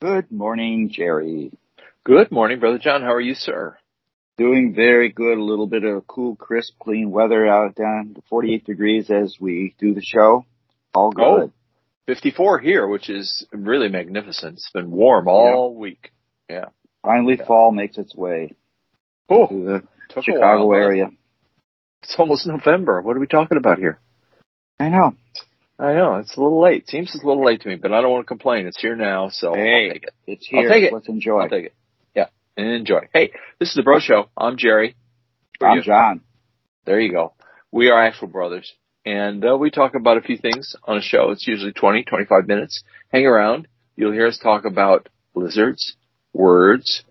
Good morning, Jerry. Good morning, Brother John. How are you, sir? Doing very good. A little bit of cool, crisp, clean weather out down to 48 degrees as we do the show. All oh, good. Oh, 54 here, which is really magnificent. It's been warm all week. Yeah. Finally, fall makes its way Oh, to the took Chicago while. area. It's almost November. What are we talking about here? I know. I know it's a little late. Seems it's a little late to me, but I don't want to complain. It's here now, so Hey. I'll take it. It's I'll here. take it. Let's enjoy. I'll take it. Yeah, and enjoy. Hey, this is the Bro Show. I'm Jerry. Who I'm you? John. There you go. We are actual brothers, and uh, we talk about a few things on a show. It's usually 20, 25 minutes. Hang around. You'll hear us talk about lizards, words,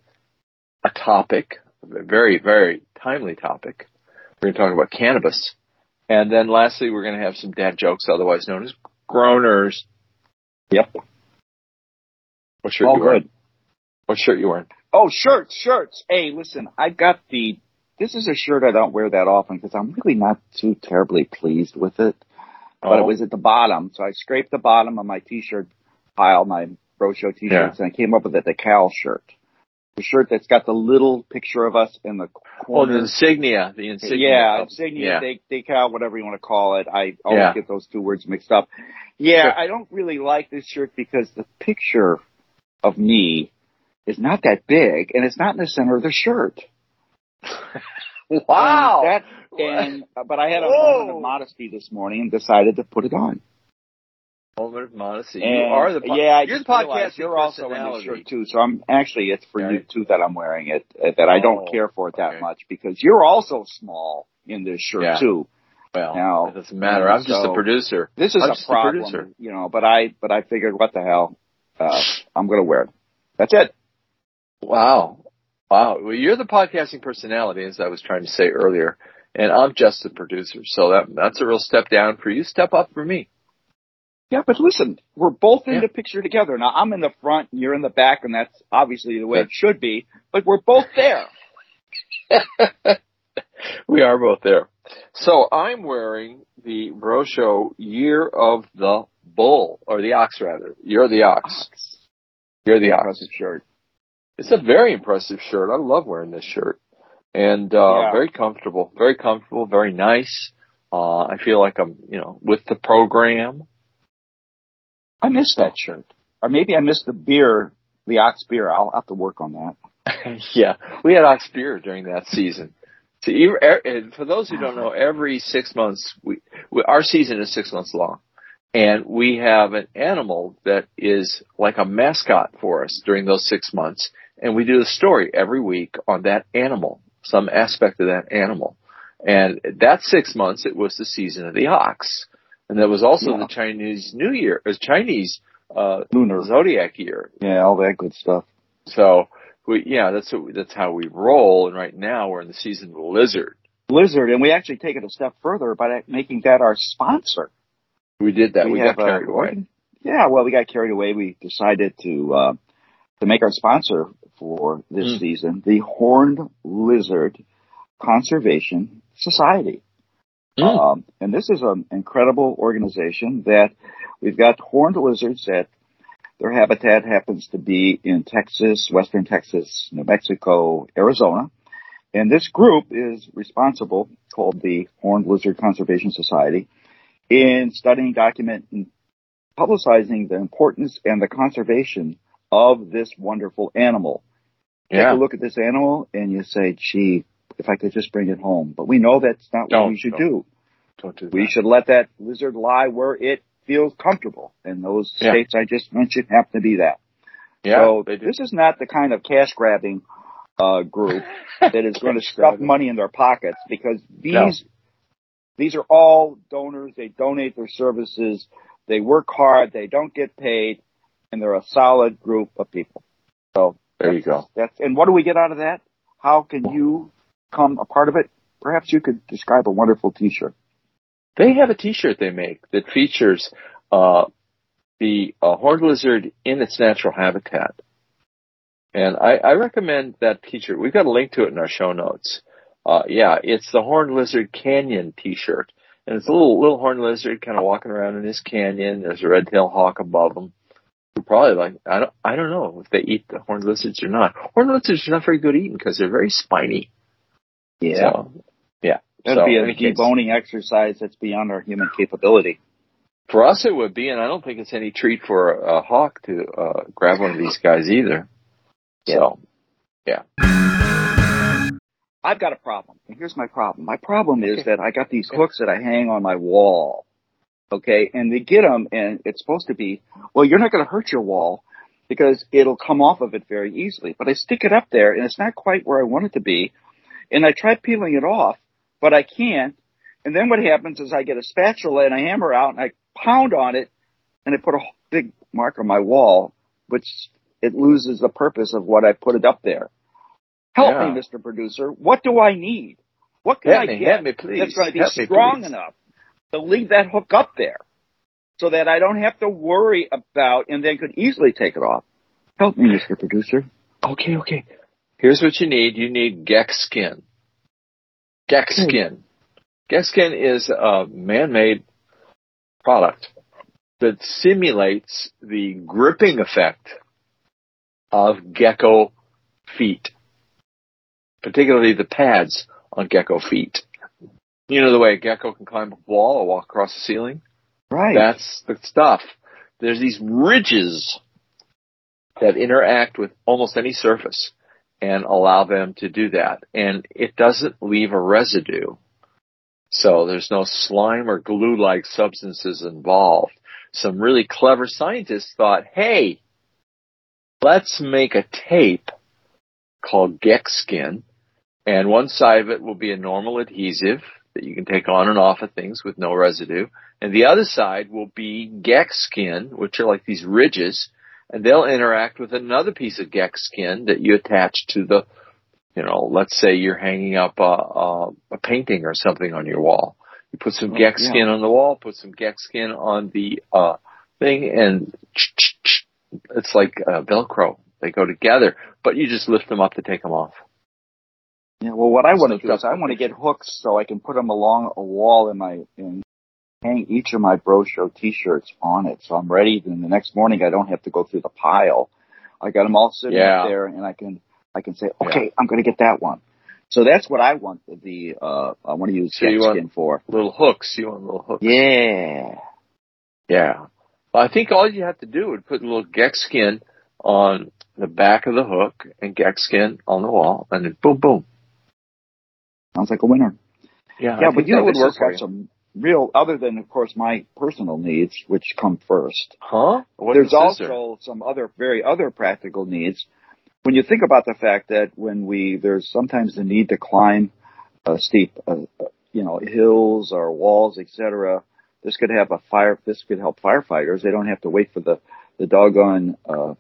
a topic, a very, very timely topic. We're going to talk about cannabis. And then lastly, we're going to have some dad jokes, otherwise known as groaners. Yep. What shirt All you wearing? good. What shirt you wearing? Oh, shirts, shirts. Hey, listen, I got the. This is a shirt I don't wear that often because I'm really not too terribly pleased with it. But Oh. it was at the bottom, so I scraped the bottom of my t-shirt pile, my Bro Show t-shirts, and I came up with a decal shirt. The shirt that's got the little picture of us in the Oh, corner. the insignia, the insignia. yeah, insignia, Yeah. decal, whatever you want to call it. I always Yeah. get those two words mixed up. Yeah, Sure. I don't really like this shirt because the picture of me is not that big, and it's not in the center of the shirt. Wow. And that, and but I had a Whoa. moment of modesty this morning and decided to put it on. Modesty. And, you are the po- yeah, you're the podcast you're also in the shirt too. So I'm actually it's for you too that I'm wearing it. uh, That I don't Oh, care for it that okay. much because you're also small in this shirt Yeah. too. Well, Now, it doesn't matter. I'm just a producer. This is I'm a the producer. you know. But I but I figured what the hell, uh, I'm going to wear it. That's it. Wow. Wow. Well, you're the podcasting personality, as I was trying to say earlier, and I'm just the producer. So that that's a real step down for you. Step up for me. Yeah, but listen, we're both in Yeah. the picture together. Now I'm in the front and you're in the back, and that's obviously the way Yeah. it should be. But we're both there. we are both there. So I'm wearing the Bro Show Year of the Bull, or the Ox rather. You're the Ox. You're the Ox. Impressive shirt. It's a very impressive shirt. I love wearing this shirt. And uh Yeah. very comfortable. Very comfortable, very nice. Uh I feel like I'm, you know, with the program. I missed that shirt, or maybe I missed the beer, the Ox beer. I'll have to work on that. yeah. We had Ox beer during that season. So er, for those who don't know, every six months we, we our season is six months long. And we have an animal that is like a mascot for us during those six months. And we do a story every week on that animal, some aspect of that animal. And that six months, it was the season of the ox. And that was also Yeah. the Chinese New Year, uh, Chinese, uh, Lunar. zodiac year. Yeah, all that good stuff. So we, yeah, that's what, we- that's how we roll. And right now we're in the season of the lizard. Blizzard, and we actually take it a step further by making that our sponsor. We did that. We, have, got carried away. Yeah, well, we got carried away. We decided to uh, to make our sponsor for this Mm. season the Horned Lizard Conservation Society. Mm. Um, and this is an incredible organization that we've got horned lizards that their habitat happens to be in Texas, western Texas, New Mexico, Arizona. And this group is responsible, called the Horned Lizard Conservation Society, in studying, documenting, publicizing the importance and the conservation of this wonderful animal. Yeah. Take a look at this animal and you say, gee, if I could just bring it home. But we know that's not what Don't, we should don't. do. Don't do that. We should let that lizard lie where it feels comfortable. And those Yeah. states I just mentioned happen to be that. yeah, so this is not the kind of cash grabbing uh, group that is going to stuff money in their pockets because these No. these are all donors. They donate their services. They work hard. They don't get paid, and they're a solid group of people. So there you go. that's and what do we get out of that? How can you become a part of it? Perhaps you could describe a wonderful T-shirt. They have a T-shirt they make that features uh, the uh, horned lizard in its natural habitat, and I, I recommend that T-shirt. We've got a link to it in our show notes. uh, yeah, it's the Horned Lizard Canyon T-shirt, and it's a little little horned lizard kind of walking around in this canyon. There's a red-tailed hawk above him. Probably like I don't I don't know if they eat the horned lizards or not. Horned lizards are not very good eating because they're very spiny. Yeah, So, yeah. that'd So, be a any case, deboning exercise that's beyond our human capability. For us, it would be, and I don't think it's any treat for a, a hawk to uh, grab one of these guys either. So, yeah. I've got a problem. And here's my problem. My problem is that I got these hooks that I hang on my wall. Okay. And they get them and it's supposed to be, well, you're not going to hurt your wall because it'll come off of it very easily. But I stick it up there and it's not quite where I want it to be. And I try peeling it off, but I can't. And then what happens is I get a spatula and I hammer out and I pound on it and I put a big mark on my wall, which it loses the purpose of what I put it up there. Help Yeah. me, Mr. Producer. What do I need? What can help I me, get help me, please. that's going to be Help me, strong please. enough to leave that hook up there so that I don't have to worry about and then could easily take it off? Help me, Mr. Producer. Okay, okay. Here's what you need. You need Geckskin. Gex Hmm. skin. Geckskin is a man-made product that simulates the gripping effect of gecko feet, particularly the pads on gecko feet. You know the way a gecko can climb a wall or walk across the ceiling? Right. That's the stuff. There's these ridges that interact with almost any surface and allow them to do that. And it doesn't leave a residue. So there's no slime or glue-like substances involved. Some really clever scientists thought, hey, let's make a tape called Geckskin, and one side of it will be a normal adhesive that you can take on and off of things with no residue, and the other side will be Geckskin, which are like these ridges, and they'll interact with another piece of Geckskin that you attach to the, you know, let's say you're hanging up a, a, a painting or something on your wall. You put some Oh, Gex yeah. Skin on the wall, put some Geckskin on the uh, thing, and it's like uh, Velcro. They go together, but you just lift them up to take them off. Yeah, well, what I want to do is I want to get hooks so I can put them along a wall in my and hang each of my bro show T-shirts on it, so I'm ready. Then the next morning I don't have to go through the pile. I got them all sitting Yeah. there, and I can I can say, okay, I'm going to get that one. So that's what I want the, uh I want to use So skin for. Little hooks. You want little hooks? Yeah. Yeah. Well, I think all you have to do would put a little Geckskin on the back of the hook and Geckskin on the wall, and then boom, boom. Sounds like a winner. Yeah, Yeah, but you know, would work for got some real, other than of course my personal needs, which come first. Huh? What There's is this, sir? also some other very other practical needs. When you think about the fact that when we there's sometimes the need to climb uh, steep, uh, uh, you know, hills or walls, etc. This could have a fire. This could help firefighters. They don't have to wait for the the doggone, uh,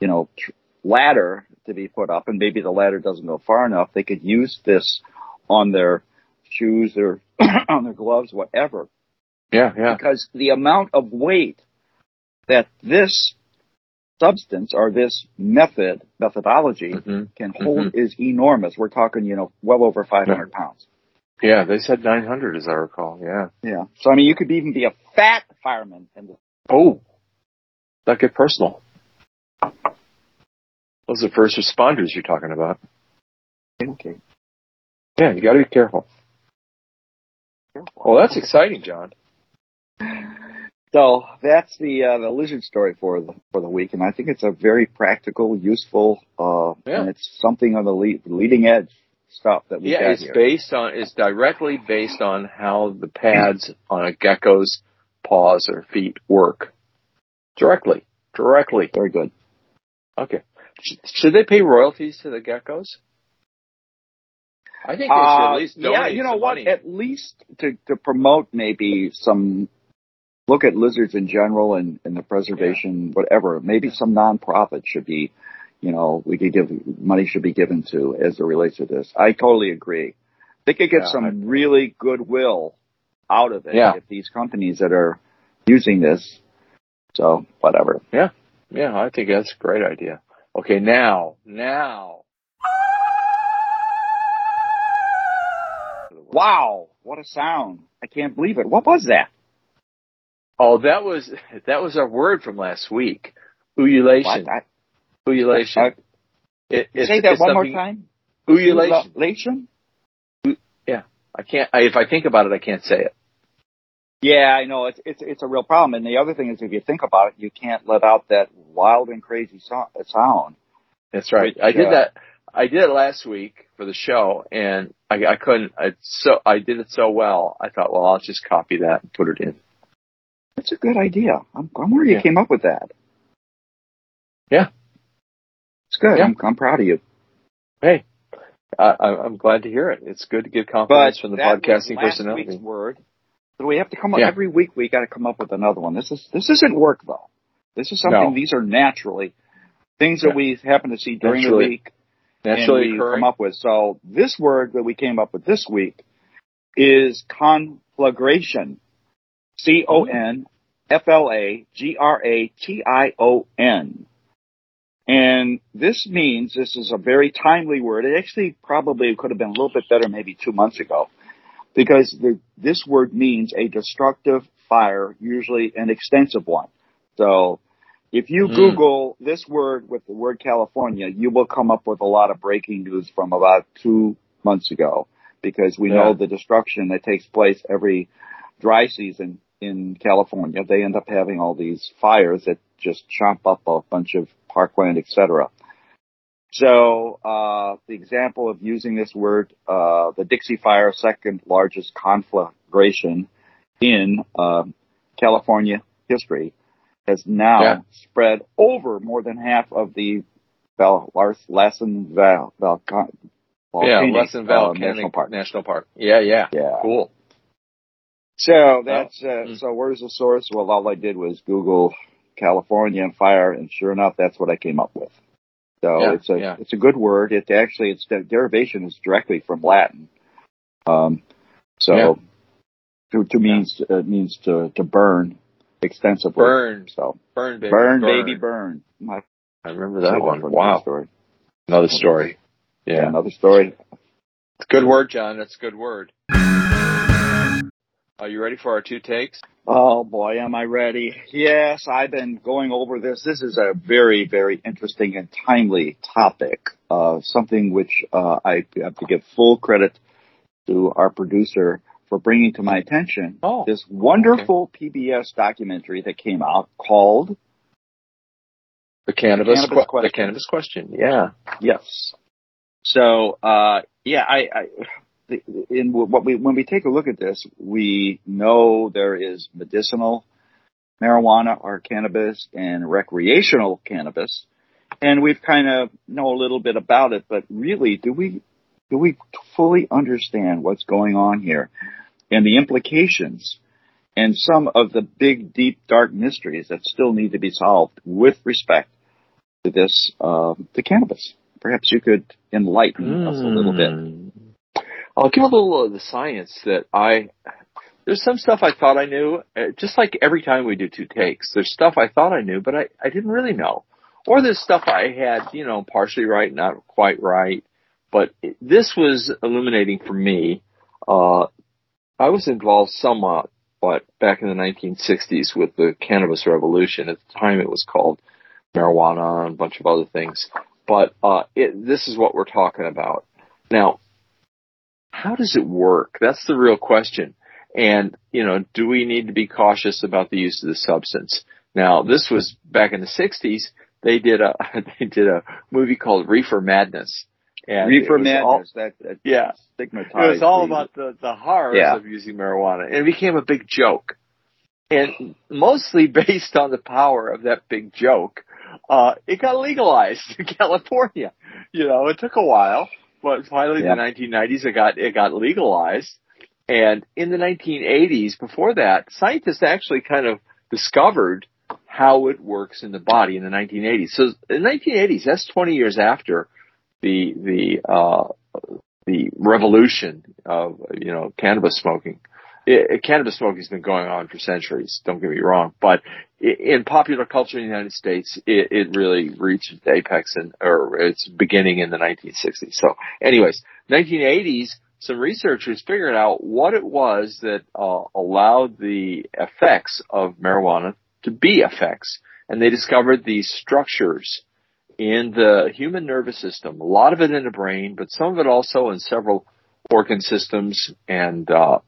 you know, tr- ladder to be put up, and maybe the ladder doesn't go far enough. They could use this on their shoes or on their gloves, whatever Yeah, yeah. because the amount of weight that this substance or this method methodology hmm can hold is enormous. We're talking, you know, well over 500 pounds. Yeah, they said 900 as I recall. Yeah. Yeah. So I mean, you could even be a fat fireman. And Oh, that get personal. Those are first responders you're talking about. okay. Yeah, you got to be careful. Well, that's exciting, John. So that's the uh, the lizard story for the for the week, and I think it's a very practical, useful, uh, Yeah. and it's something on the lead, leading edge stuff that we Yeah, it's here. based on, it's directly based on how the pads on a gecko's paws or feet work. Directly. Directly. very good. Okay. Should they pay royalties to the geckos? I think they should Uh, at least yeah, you know what? money. At least to, to promote maybe some look at lizards in general and, and the preservation, whatever. Maybe some nonprofit should be, you know, we could give money should be given to as it relates to this. I totally agree. They could get Yeah, some I- really goodwill out of it Yeah. if these companies that are using this. So whatever. Yeah, yeah, I think that's a great idea. Okay, now, now. Wow, what a sound. I can't believe it. What was that? Oh, that was that was our word from last week. Ululation. What? Ululation. Uh, It- say that one more time. Ululation. Ululation? Yeah, I can't. I, if I think about it, I can't say it. Yeah, I know it's it's it's a real problem. And the other thing is, if you think about it, you can't let out that wild and crazy so- sound. That's right. Which, I did uh, that. I did it last week for the show, and I, I couldn't. I so I did it so well. I thought, well, I'll just copy that and put it in. That's a good idea. I'm, I'm where you Yeah. came up with that. Yeah. it's good. Yeah. I'm, I'm proud of you. Hey, I, I- I'm glad to hear it. It's good to get compliments from the podcasting last personality. week's word. So we have to come up Yeah. every week. We got to come up with another one. This is this isn't work though. This is something. No. These are naturally things that we happen to see during Naturally. the week. Naturally and we occurring. come up with. So this word that we came up with this week is conflagration. C O N F L A G R A T I O N. And this means this is a very timely word. It actually probably could have been a little bit better maybe two months ago because the, this word means a destructive fire, usually an extensive one. So if you Mm. Google this word with the word California, you will come up with a lot of breaking news from about two months ago because we know the destruction that takes place every dry season in California. They end up having all these fires that just chomp up a bunch of parkland, etc. So uh, the example of using this word, uh, the Dixie Fire, second largest conflagration in um California history, has now Yeah. spread over more than half of the Val- Lars- Lassen Val- yeah, volcanic, Lassen uh, National Park. National Park. Yeah, yeah. Yeah. Cool. So that's uh, Mm. so. Where's the source? Well, all I did was Google California and fire, and sure enough, that's what I came up with. So Yeah, it's a yeah. it's a good word. It actually its de- derivation is directly from Latin. Um, so Yeah. to, to means uh, means to to burn extensively. Burn, So burn, baby, burn, baby, burn. My I remember that one. Wow, Story. another story. Yeah. Yeah, another story. it's a good word, John. That's a good word. Are you ready for our two takes? Oh boy, am I ready? Yes, I've been going over this. This is a very, very interesting and timely topic. Uh, something which uh, I have to give full credit to our producer for bringing to my attention. Oh, This wonderful PBS documentary that came out called the cannabis, Cannabis que- the question. cannabis question. Yeah, Yes. So, uh, yeah, I, I, in what we, when we take a look at this, we know there is medicinal marijuana or cannabis and recreational cannabis. And we've kind of know a little bit about it, but really, do we, do we fully understand what's going on here and the implications and some of the big, deep, dark mysteries that still need to be solved with respect to this, uh, to cannabis? Perhaps you could enlighten us a little bit. Mm. I'll give a little of the science that I. There's some stuff I thought I knew. uh, Just like every time we do two takes, there's stuff I thought I knew, but I, I didn't really know. Or there's stuff I had, you know, partially right, not quite right. But this was illuminating for me. Uh, I was involved somewhat, but back in the 1960s with the cannabis revolution. At the time, it was called marijuana and a bunch of other things. But uh, it, this is what we're talking about now. How does it work? That's the real question. And you know, do we need to be cautious about the use of the substance? Now, this was back in the '60s. They did a they did a movie called Reefer Madness. And Reefer was all- that, that Yeah. stigmatized. it was all about the, the horrors Yeah. of using marijuana. And it became a big joke. And mostly based on the power of that big joke, uh, it got legalized in California. You know, it took a while, but finally Yeah. in the 1990s it got, it got legalized. And in the 1980s, before that, scientists actually kind of discovered how it works in the body in the 1980s. So in the 1980s, that's 20 years after the, the, uh, the revolution of you know cannabis smoking. It, cannabis smoking has been going on for centuries. Don't get me wrong, but in popular culture in the United States, it, it really reached its apex and or its beginning in the 1960s. So, anyways, 1980s, some researchers figured out what it was that uh, allowed the effects of marijuana to be effects. And they discovered these structures in the human nervous system, a lot of it in the brain, but some of it also in several organ systems. And uh,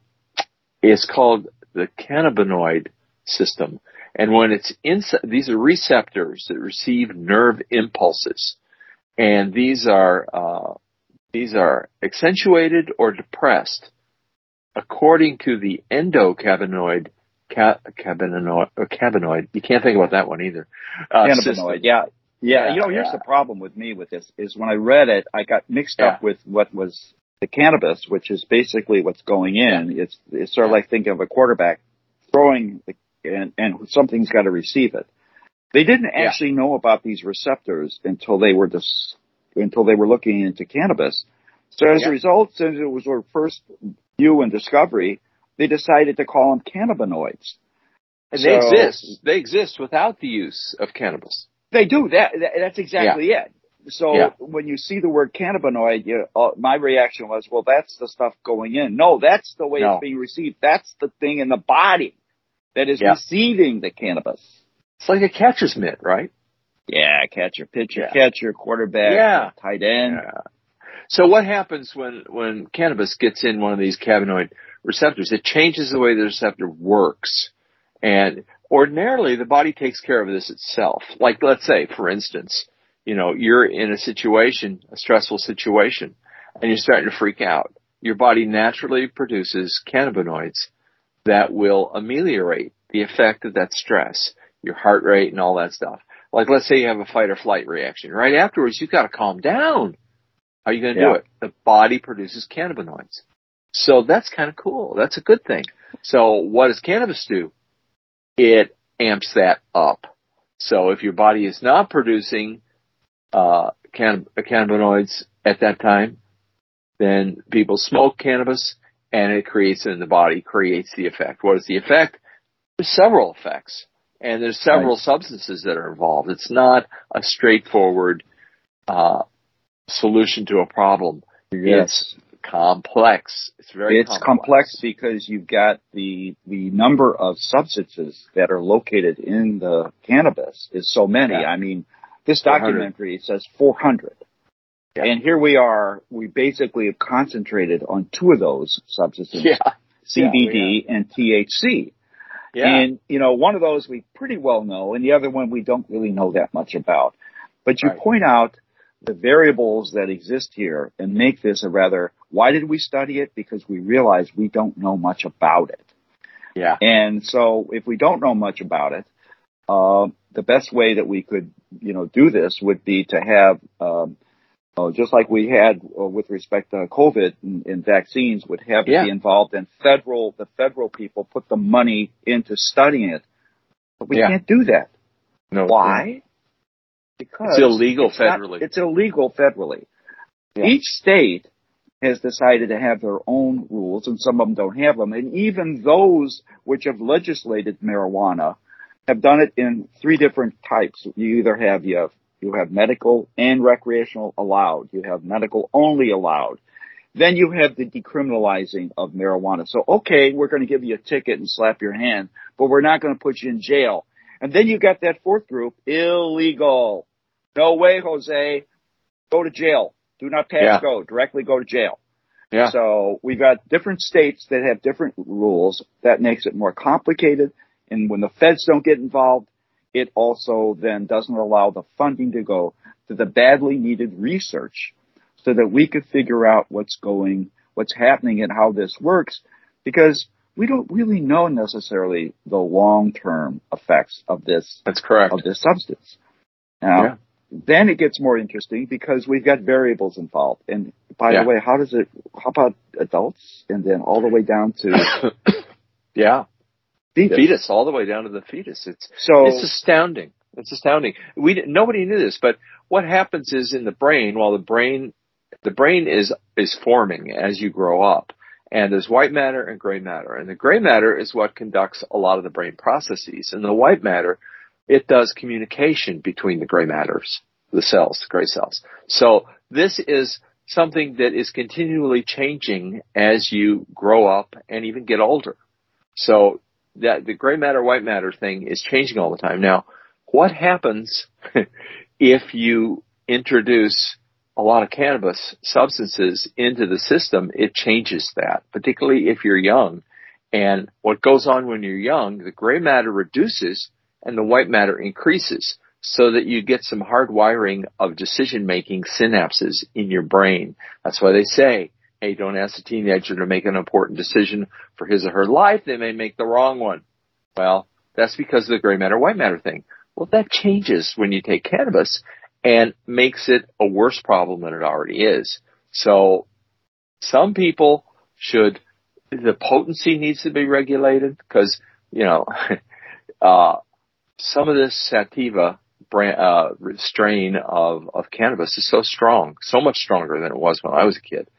it's called the cannabinoid system. And when it's inside, these are receptors that receive nerve impulses. And these are, uh, these are accentuated or depressed according to the endocannabinoid ca- cannabinoid, cannabinoid. You can't think about that one either. Uh, cannabinoid, yeah. yeah. Yeah, you know, here's yeah. the problem with me with this is when I read it, I got mixed Yeah. up with what was the cannabis, which is basically what's going in. It's it's sort of Yeah. like thinking of a quarterback throwing the, and and something's got to receive it. They didn't Yeah. actually know about these receptors until they were dis, until they were looking into cannabis. So as Yeah. a result, since it was their first view and discovery, they decided to call them cannabinoids. And they exist. They exist without the use of cannabis. They do that. that that's exactly it. So Yeah. when you see the word cannabinoid, you, uh, my reaction was, well, that's the stuff going in. No, that's the way No. it's being received. That's the thing in the body that is Yeah. receiving the cannabis. It's like a catcher's mitt, right? Yeah, catcher, pitcher, Yeah. catcher, quarterback, Yeah. tight end. Yeah. So what happens when, when cannabis gets in one of these cannabinoid receptors? It changes the way the receptor works. And ordinarily the body takes care of this itself. Like let's say, for instance, you know, you're in a situation, a stressful situation, and you're starting to freak out. Your body naturally produces cannabinoids that will ameliorate the effect of that stress, your heart rate and all that stuff. Like let's say you have a fight or flight reaction. Right afterwards, you've got to calm down. How are you going to Yeah. do it? The body produces cannabinoids. So that's kind of cool. That's a good thing. So what does cannabis do? It amps that up. So if your body is not producing uh, can- cannabinoids at that time, then people smoke cannabis and it creates it in the body, creates the effect. What is the effect? There's several effects and there's several Right. substances that are involved. It's not a straightforward uh, solution to a problem. It's complex. It's very It's complex because you've got the the number of substances that are located in the cannabis is so many. Yeah. I mean, this documentary says 400. Yeah. And here we are, we basically have concentrated on two of those substances, Yeah. CBD and THC. Yeah. And, you know, one of those we pretty well know and the other one we don't really know that much about. But you Right. point out the variables that exist here and make this a rather, why did we study it? Because we realize we don't know much about it. yeah. And so if we don't know much about it, uh, the best way that we could, you know, do this would be to have, um, uh, just like we had uh, with respect to COVID and, and vaccines, would have Yeah. to be involved in federal, the federal people put the money into studying it. But we Yeah. can't do that. No. Why? Because It's illegal it's not- federally. it's illegal federally. Yeah. Each state has decided to have their own rules, and some of them don't have them. And even those which have legislated marijuana have done it in three different types. You either have you have you have medical and recreational allowed. You have medical only allowed. Then you have the decriminalizing of marijuana. So okay, we're going to give you a ticket and slap your hand, but we're not going to put you in jail. And then you got that fourth group, illegal. No way, Jose. Go to jail. Do not pass Yeah. go. Directly go to jail. Yeah. So we've got different states that have different rules. That makes it more complicated. And when the feds don't get involved, it also then doesn't allow the funding to go to the badly needed research so that we could figure out what's going, what's happening and how this works because we don't really know necessarily the long-term effects of this, That's correct. of this substance. Now, Yeah. Then it gets more interesting because we've got variables involved. And by Yeah. the way, how does it, how about adults and then all the way down to yeah. fetus? Fetus, all the way down to the fetus. It's So, it's astounding. It's astounding. We nobody knew this, but what happens is in the brain, while the brain the brain is is forming as you grow up, and there's white matter and gray matter, and the gray matter is what conducts a lot of the brain processes, and the white matter it does communication between the gray matters, the cells, the gray cells. So this is something that is continually changing as you grow up and even get older. So that the gray matter, white matter thing is changing all the time. Now, what happens if you introduce a lot of cannabis substances into the system? It changes that, particularly if you're young. And what goes on when you're young, the gray matter reduces and the white matter increases so that you get some hardwiring of decision making synapses in your brain. That's why they say, hey, don't ask a teenager to make an important decision for his or her life. They may make the wrong one. Well, that's because of the gray matter, white matter thing. Well, that changes when you take cannabis and makes it a worse problem than it already is. So some people should, the potency needs to be regulated because, you know, uh, some of this sativa brand, uh, strain of, of cannabis is so strong, so much stronger than it was when I was a kid,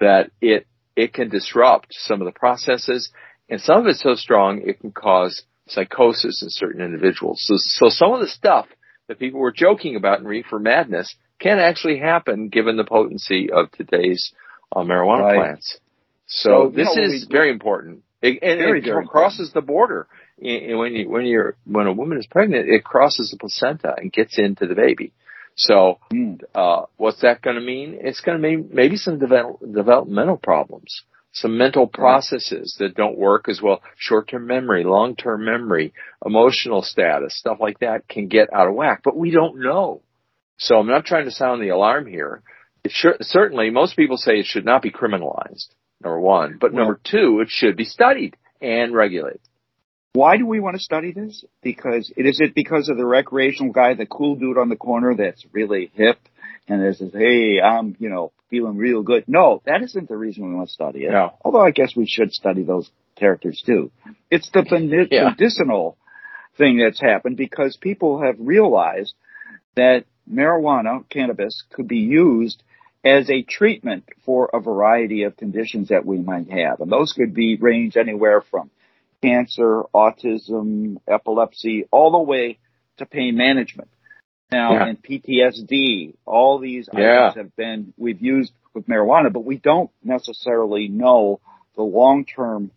that it, it can disrupt some of the processes and some of it's so strong it can cause psychosis in certain individuals. So, so some of the stuff that people were joking about in reefer madness can actually happen given the potency of today's uh, marijuana right. plants. So, so this know, is we, very important. It, and very, it crosses important. the border when you when you're when a woman is pregnant, it crosses the placenta and gets into the baby. So, mm. uh, what's that going to mean? It's going to mean maybe some develop, developmental problems, some mental processes that don't work as well. Short-term memory, long-term memory, emotional status, stuff like that can get out of whack, but we don't know. So I'm not trying to sound the alarm here. It should, certainly, most people say it should not be criminalized. Number one, but number two, it should be studied and regulated. Why do we want to study this? Because it is it because of the recreational guy, the cool dude on the corner that's really hip and says, "Hey, I'm you know feeling real good." No, that isn't the reason we want to study it. No. Although I guess we should study those characters too. It's the yeah. medicinal thing that's happened because people have realized that marijuana, cannabis, could be used as a treatment for a variety of conditions that we might have. And those could be range anywhere from cancer, autism, epilepsy, all the way to pain management. Now, yeah. and PTSD, all these yeah. items have been, we've used with marijuana, but we don't necessarily know the long-term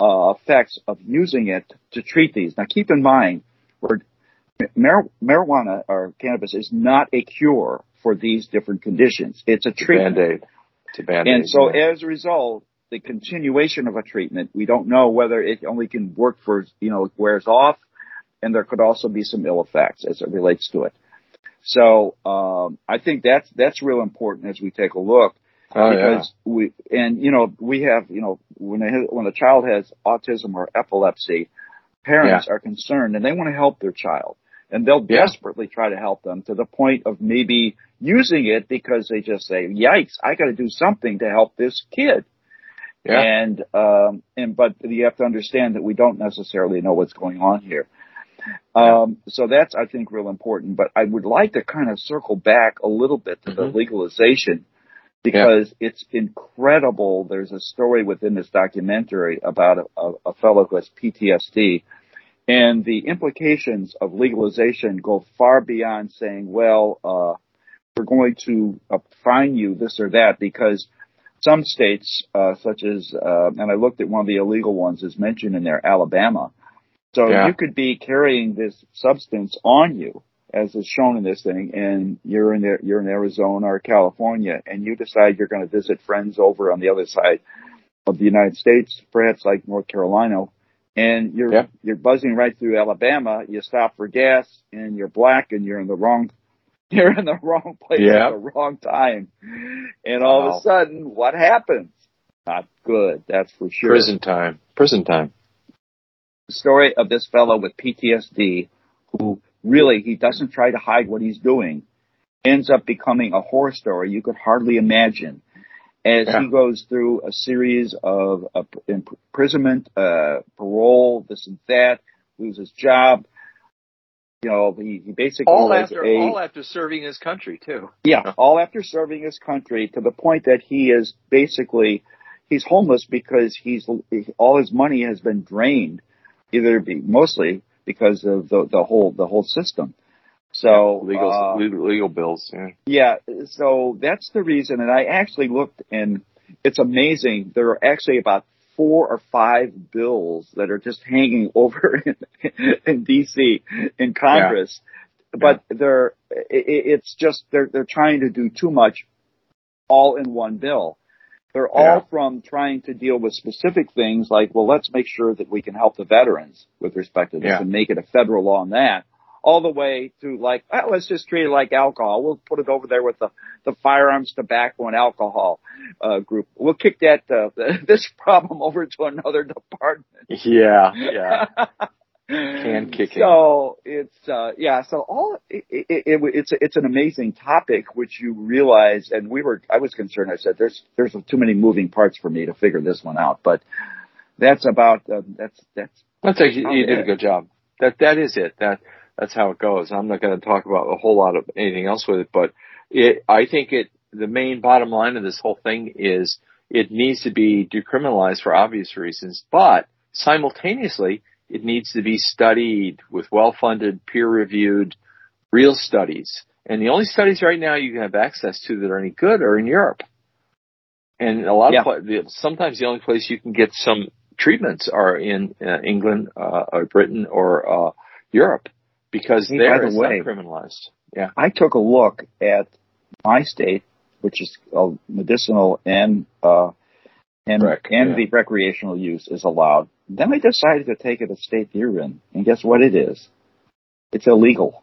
uh, effects of using it to treat these. Now, keep in mind, mar- marijuana or cannabis is not a cure for these different conditions. It's a treatment. Band-aid. It's a band-aid. And so yeah. as a result, the continuation of a treatment. We don't know whether it only can work for, you know, it wears off and there could also be some ill effects as it relates to it. So, um, I think that's, that's real important as we take a look. Oh, because yeah. we, and you know, we have, you know, when a, when a child has autism or epilepsy, parents yeah. are concerned and they want to help their child and they'll yeah. desperately try to help them to the point of maybe using it because they just say, yikes, I got to do something to help this kid. Yeah. And, um, and, but you have to understand that we don't necessarily know what's going on here. Um, so that's, I think, real important. But I would like to kind of circle back a little bit to mm-hmm. the legalization because yeah. it's incredible. There's a story within this documentary about a, a, a fellow who has PTSD and the implications of legalization go far beyond saying, well, uh, we're going to uh, fine you this or that because some states, uh, such as, uh, and I looked at one of the illegal ones is mentioned in there, Alabama. So yeah. you could be carrying this substance on you, as is shown in this thing, and you're in you're in Arizona or California, and you decide you're going to visit friends over on the other side of the United States, perhaps like North Carolina, and you're yeah. you're buzzing right through Alabama. You stop for gas, and you're black, and you're in the wrong you're in the wrong place yeah. at the wrong time. And all wow. of a sudden, what happens? Not good, that's for sure. Prison time. Prison time. The story of this fellow with PTSD who really, he doesn't try to hide what he's doing, ends up becoming a horror story you could hardly imagine as yeah. he goes through a series of uh, imprisonment, uh, parole, this and that, loses job, you know, he, he basically all after a, all after serving his country too. Yeah, all after serving his country to the point that he is basically he's homeless because he's all his money has been drained, either be mostly because of the the whole the whole system. So legal uh, legal, legal bills. Yeah. yeah, so that's the reason. And I actually looked, and it's amazing. There are actually about four or five bills that are just hanging over in, in D.C. in Congress, but they're it, it's just they're they're trying to do too much, all in one bill. They're all Yeah. from trying to deal with specific things like, well, let's make sure that we can help the veterans with respect to this Yeah. and make it a federal law on that. All the way to like, oh, let's just treat it like alcohol. We'll put it over there with the, the firearms, tobacco, and alcohol uh, group. We'll kick that uh, this problem over to another department. Yeah, yeah. Can kicking. So it's uh yeah. So all it, it, it, it's it's an amazing topic, which you realize, and we were. I was concerned. I said, "There's there's too many moving parts for me to figure this one out." But that's about uh, that's that's That's a, you did a good job. That that is it. That that's how it goes. I'm not going to talk about a whole lot of anything else with it, but it. I think it. The main bottom line of this whole thing is it needs to be decriminalized for obvious reasons, but simultaneously it needs to be studied with well-funded, peer-reviewed, real studies. And the only studies right now you can have access to that are any good are in Europe. And a lot Yeah. of the- sometimes the only place you can get some treatments are in uh, England uh, or Britain or uh, Europe because Hey, there by the way- criminalized. Yeah. I took a look at my state, which is uh, medicinal and uh, and Rec, and yeah. the recreational use is allowed. Then I decided to take it a state you're in, and guess what it is? It's illegal.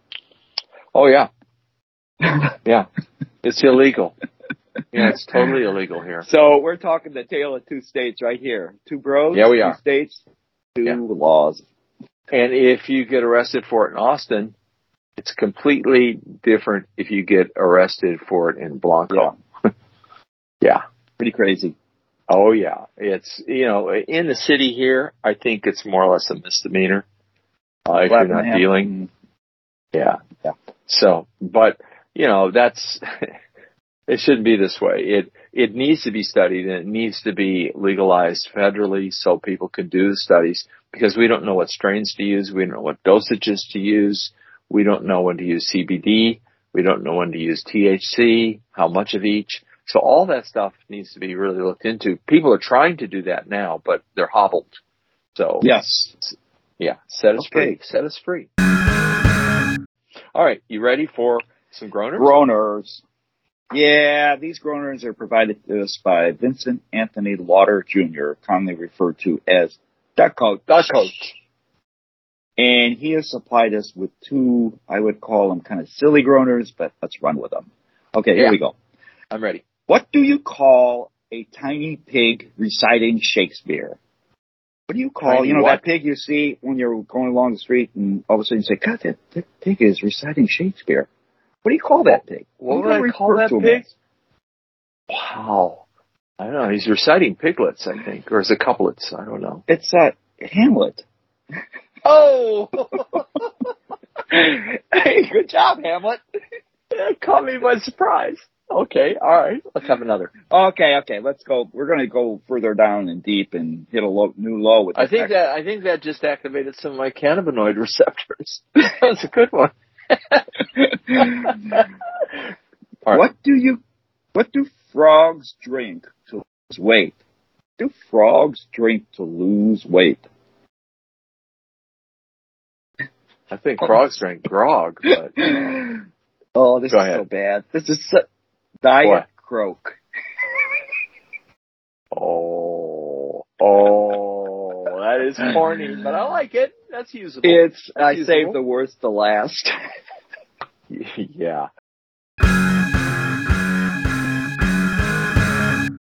Oh yeah. Yeah. It's illegal. Yeah, it's totally illegal here. So we're talking the tale of two states right here. Two bros, Yeah, we two are. states, two Yeah. laws. And if you get arrested for it in Austin, it's completely different if you get arrested for it in Blanco. Yeah. Pretty crazy. Oh yeah. It's, you know, in the city here, I think it's more or less a misdemeanor. Uh, if you're not dealing. Yeah. Yeah. So, but, you know, that's, it shouldn't be this way. It, it needs to be studied and it needs to be legalized federally so people can do the studies because we don't know what strains to use. We don't know what dosages to use. We don't know when to use CBD. We don't know when to use THC, how much of each. So all that stuff needs to be really looked into. People are trying to do that now, but they're hobbled. So Yes. yeah, set us Okay. free. Set us free. All right, you ready for some groaners? Groaners. Yeah, these groaners are provided to us by Vincent Anthony Lauder Jr., commonly referred to as. The coach. And he has supplied us with two, I would call them kind of silly groaners, but let's run with them. Okay, here Yeah. we go. I'm ready. What do you call a tiny pig reciting Shakespeare? What do you call, Tiny you know, what? that pig you see when you're going along the street and all of a sudden you say, God, that, that pig is reciting Shakespeare. What do you call that pig? What do would I call that pig? as? Wow. I don't know. He's reciting piglets, I think, or is it couplets? I don't know. It's uh, Hamlet. Oh, hey, good job, Hamlet. that caught me by surprise. Okay, all right. Let's have another. Okay, okay, let's go. We're going to go further down and deep and hit a low, new low with I think that I think that just activated some of my cannabinoid receptors. That's a good one. All right. What do you, what do frogs drink to lose weight? Do frogs drink to lose weight? I think frogs drink grog, but oh, this Go is ahead. so bad. This is so, diet What? croak. oh, oh, that is mm. corny, but I like it. That's usable. It's, That's I usable. saved the worst to last. yeah.